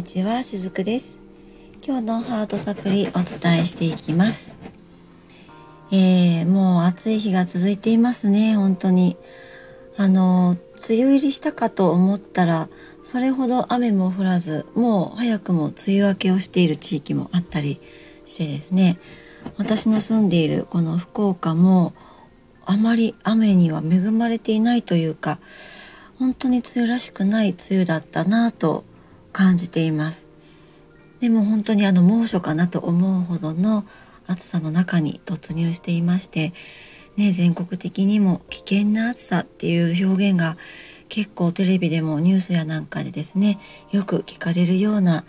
にちは、しずくです。今日のハートサプリお伝えしていきます。えー、もう暑い日が続いていますね、本当に。あの、梅雨入りしたかと思ったら、それほど雨も降らず、もう早くも梅雨明けをしている地域もあったりしてですね、私の住んでいるこの福岡も、あまり雨には恵まれていないというか、本当に梅雨らしくない梅雨だったなと感じています。でも本当にあの猛暑かなと思うほどの暑さの中に突入していまして、ね、全国的にも危険な暑さっていう表現が結構テレビでもニュースやなんかでですねよく聞かれるような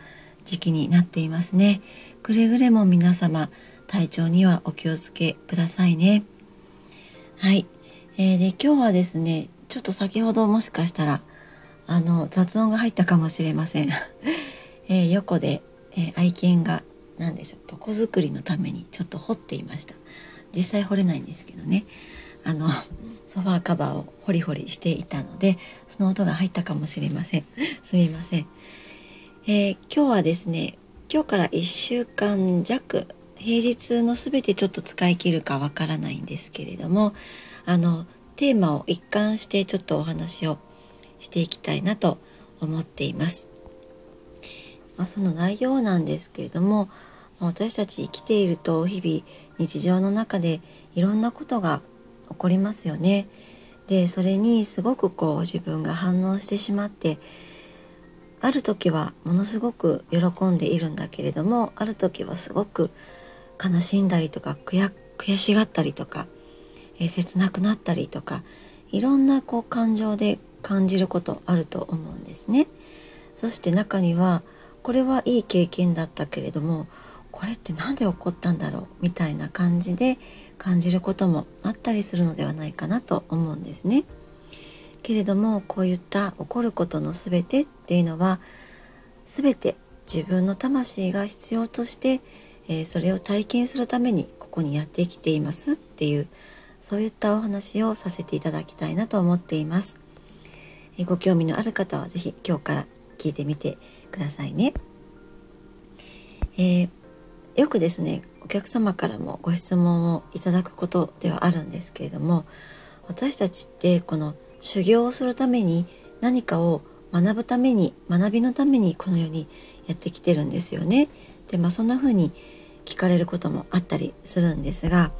時期になっていますね。くれぐれも皆様体調にはお気をつけくださいね。はい、えー、で今日はですねちょっと先ほどもしかしたらあの雑音が入ったかもしれません、えー、横で、えー、愛犬が何でしょう床作りのためにちょっと掘っていました。実際掘れないんですけどね。あの ソファーカバーをホリホリしていたのでその音が入ったかもしれません。すみません、えー、今日はですね今日から1週間弱平日の全てちょっと使い切るかわからないんですけれどもあのテーマを一貫してちょっとお話をしていきたいなと思っています。まあ、その内容なんですけれども私たち生きていると日々日常の中でいろんなことが起こりますよね。でそれにすごくこう自分が反応してしまってある時はものすごく喜んでいるんだけれどもある時はすごく悲しんだりとか悔しがったりとか、えー、切なくなったりとかいろんなこう感情で感じることあると思うんですね。そして中にはこれはいい経験だったけれどもこれって何で起こったんだろうみたいな感じで感じることもあったりするのではないかなと思うんですね。けれどもこういった起こることの全てっていうのは全て自分の魂が必要として、えー、それを体験するためにここにやってきていますっていうそういったお話をさせていただきたいなと思っています。ご興味のある方は是非今日から聞いてみてくださいね。えー、よくですねお客様からもご質問をいただくことではあるんですけれども私たちってこの修行をするために何かを学ぶために学びのためにこの世にやってきてるんですよね。でまあそんな風に聞かれることもあったりするんですが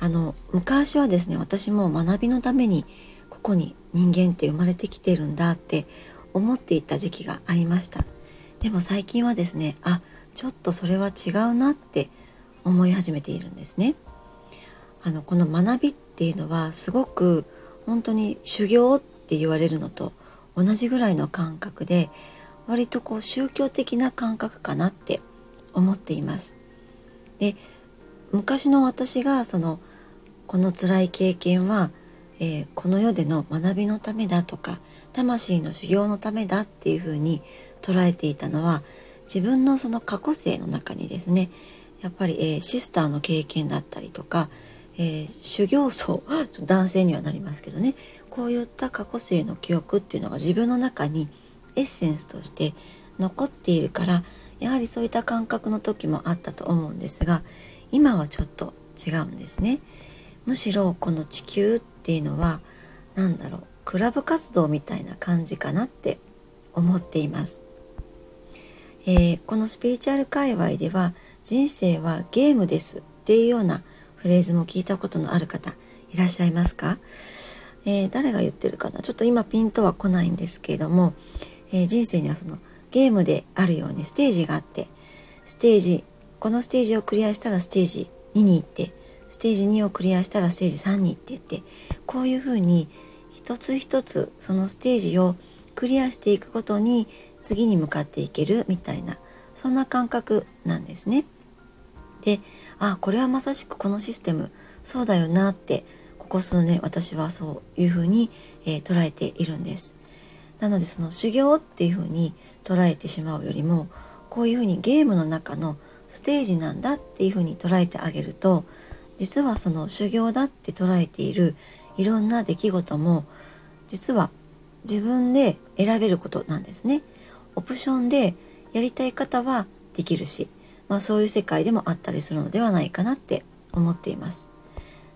あの昔はですね私も学びのためにここに人間って生まれてきてるんだって思っていた時期がありました。でも最近はですねあちょっとそれは違うなって思い始めているんですね。あのこの学びっていうのはすごく本当に修行って言われるのと同じぐらいの感覚で割とこう宗教的な感覚かなって思っています。で昔の私がそのこの辛い経験はえー、この世での学びのためだとか魂の修行のためだっていうふうに捉えていたのは自分のその過去性の中にですねやっぱり、えー、シスターの経験だったりとか、えー、修行僧 男性にはなりますけどねこういった過去性の記憶っていうのが自分の中にエッセンスとして残っているからやはりそういった感覚の時もあったと思うんですが今はちょっと違うんですね。むしろこの地球っっていうのは何だろうクラブ活動みたいな感じかなって思っています、えー、このスピリチュアル界隈では人生はゲームですっていうようなフレーズも聞いたことのある方いらっしゃいますか、えー、誰が言ってるかな？ちょっと今ピンとは来ないんですけれども、えー、人生にはそのゲームであるようにステージがあってステージこのステージをクリアしたらステージ2に行ってステージ2をクリアしたらステージ3に行ってってこういうふうに一つ一つそのステージをクリアしていくことに次に向かっていけるみたいなそんな感覚なんですね。であこれはまさしくこのシステムそうだよなってここ数年私はそういうふうに、えー、捉えているんです。なのでその修行っていうふうに捉えてしまうよりもこういうふうにゲームの中のステージなんだっていうふうに捉えてあげると実はその修行だって捉えているいろんな出来事も実は自分で選べることなんですね。オプションでやりたい方はできるし、まあ、そういう世界でもあったりするのではないかなって思っています。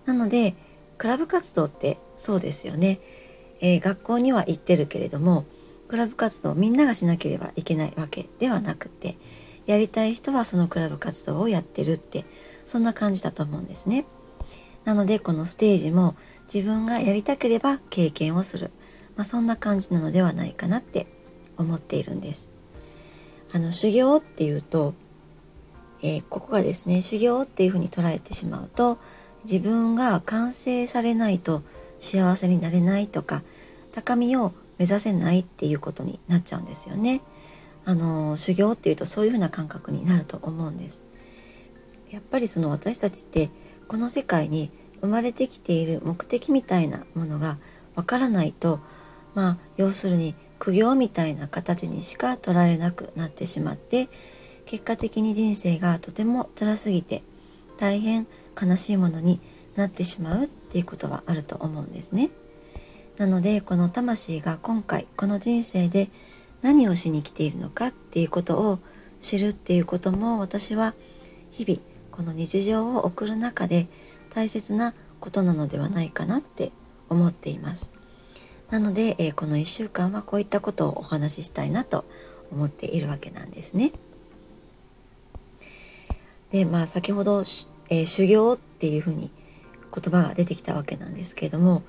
なのでクラブ活動ってそうですよね、えー、学校には行ってるけれどもクラブ活動みんながしなければいけないわけではなくてやりたい人はそのクラブ活動をやってるってそんな感じだと思うんですね。なのでこのステージも自分がやりたければ経験をする、まあ、そんな感じなのではないかなって思っているんです。あの修行っていうと、えー、ここがですね修行っていうふうに捉えてしまうと自分が完成されないと幸せになれないとか高みを目指せないっていうことになっちゃうんですよね。あの修行っていうとそういうふうな感覚になると思うんです。やっぱりその私たちってこの世界に生まれてきている目的みたいなものがわからないとまあ要するに苦行みたいな形にしか取られなくなってしまって結果的に人生がとても辛すぎて大変悲しいものになってしまうっていうことはあると思うんですね。なのでこの魂が今回この人生で何をしに来ているのかっていうことを知るっていうことも私は日々この日常を送る中で大切なことなのではないかなって思っています。なので、えー、この1週間はこういったことをお話ししたいなと思っているわけなんですね。でまあ先ほど、えー、修行っていうふうに言葉が出てきたわけなんですけれども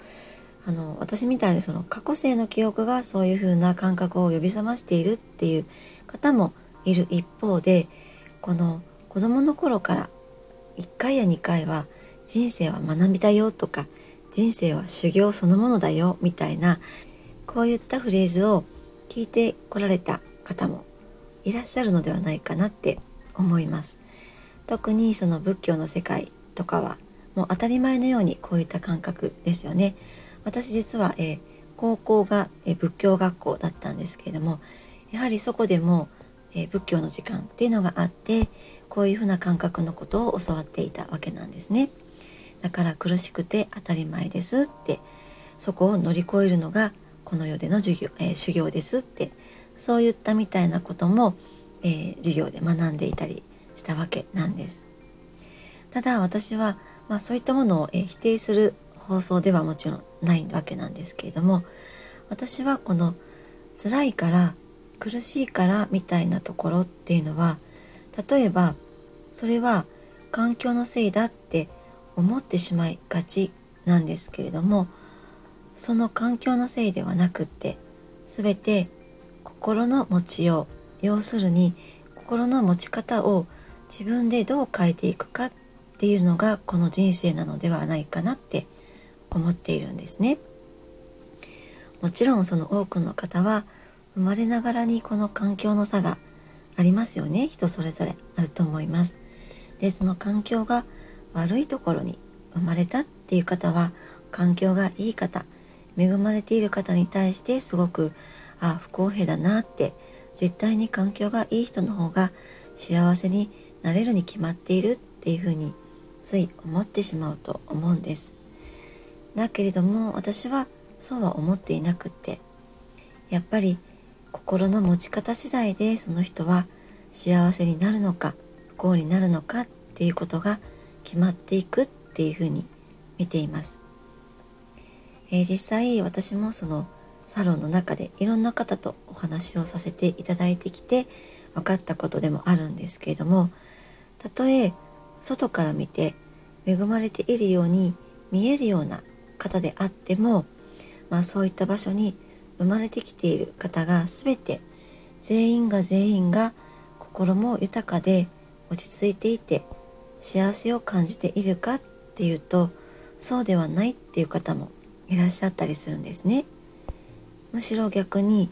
あの私みたいにその過去世の記憶がそういうふうな感覚を呼び覚ましているっていう方もいる一方でこの子供の頃から1回や2回は人生は学びだよとか人生は修行そのものだよみたいなこういったフレーズを聞いてこられた方もいらっしゃるのではないかなって思います。特にその仏教の世界とかはもう当たり前のようにこういった感覚ですよね。私実は、えー、高校が、えー、仏教学校だったんですけれどもやはりそこでも、えー、仏教の時間っていうのがあってこういうふうな感覚のことを教わっていたわけなんですね。だから苦しくて当たり前ですってそこを乗り越えるのがこの世での授業、えー、修行ですってそういったみたいなことも、えー、授業で学んでいたりしたわけなんです。ただ私は、まあ、そういったものを、えー、否定する放送ではもちろんないわけなんですけれども私はこの辛いから苦しいからみたいなところっていうのは例えばそれは環境のせいだって思ってしまいがちなんですけれどもその環境のせいではなくって全て心の持ちよう要するに心の持ち方を自分でどう変えていくかっていうのがこの人生なのではないかなって思っているんですね。もちろんその多くの方は生まれながらにこの環境の差がありますよね人それぞれあると思います。でその環境が悪いところに生まれたっていう方は環境がいい方恵まれている方に対してすごくあ不公平だなって絶対に環境がいい人の方が幸せになれるに決まっているっていうふうについ思ってしまうと思うんです。だけれども私はそうは思っていなくってやっぱり心の持ち方次第でその人は幸せになるのか不幸になるのかっていうことが決まっていくっていうふうに見ています。えー、実際私もそのサロンの中でいろんな方とお話をさせていただいてきて分かったことでもあるんですけれどもたとえ外から見て恵まれているように見えるような方であっても、まあ、そういった場所に生まれてきている方が全て全員が全員が心も豊かで落ち着いていて幸せを感じているかっていうとそうではないっていう方もいらっしゃったりするんですね。むしろ逆に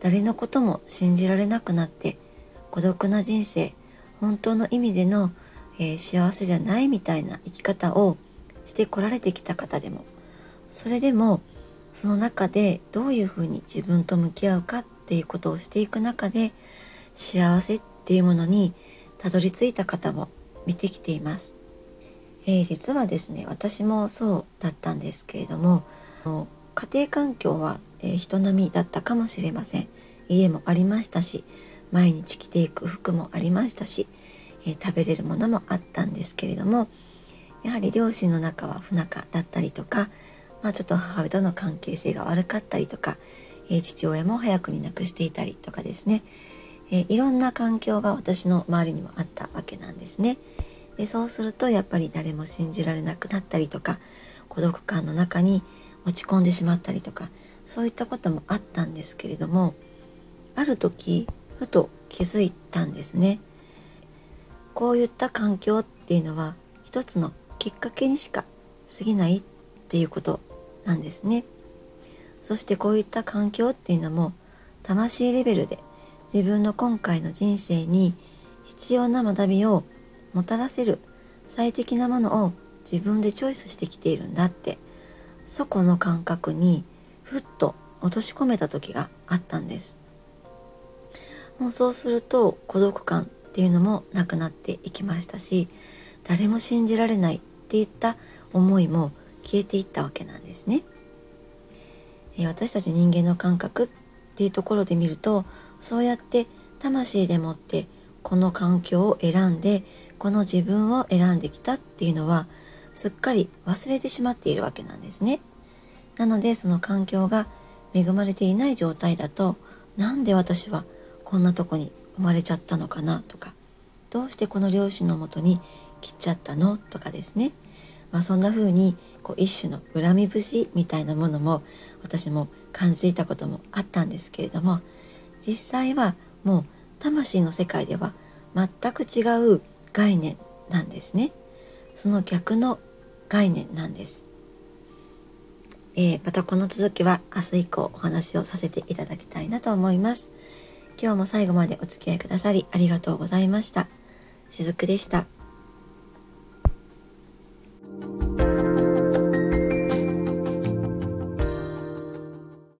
誰のことも信じられなくなって孤独な人生本当の意味での、えー、幸せじゃないみたいな生き方をしてこられてきた方でもそれでもその中でどういうふうに自分と向き合うかっていうことをしていく中で幸せっていうものにたどり着いた方も見てきています。えー、実はですね私もそうだったんですけれども家庭環境は、えー、人並みだったかもしれません家もありましたし毎日着ていく服もありましたし、えー、食べれるものもあったんですけれどもやはり両親の中は不仲だったりとか、まあ、ちょっと母親との関係性が悪かったりとか、えー、父親も早くに亡くしていたりとかですね、えー、いろんな環境が私の周りにもあったわけなんですね。でそうするとやっぱり誰も信じられなくなったりとか孤独感の中に落ち込んでしまったりとかそういったこともあったんですけれどもある時ふと気づいたんですね。こういった環境っていうのは一つのきっかけにしか過ぎないっていうことなんですね。そしてこういった環境っていうのも魂レベルで自分の今回の人生に必要な学びをもたらせる最適なものを自分でチョイスしてきているんだってそこの感覚にふっと落とし込めた時があったんですもうそうすると孤独感っていうのもなくなっていきましたし誰も信じられないっていった思いも消えていったわけなんですね。え私たち人間の感覚っていうところで見るとそうやって魂でもってこの環境を選んでこの自分を選んできたっていうのはすっかり忘れてしまっているわけなんですね。なのでその環境が恵まれていない状態だとなんで私はこんなとこに生まれちゃったのかなとかどうしてこの両親のもとに来ちゃったのとかですね、まあ、そんな風にこう一種の恨み節みたいなものも私も感じたこともあったんですけれども実際はもう魂の世界では全く違う概念なんですねその逆の概念なんです、えー、またこの続きは明日以降お話をさせていただきたいなと思います今日も最後までお付き合いくださりありがとうございました。しずくでした。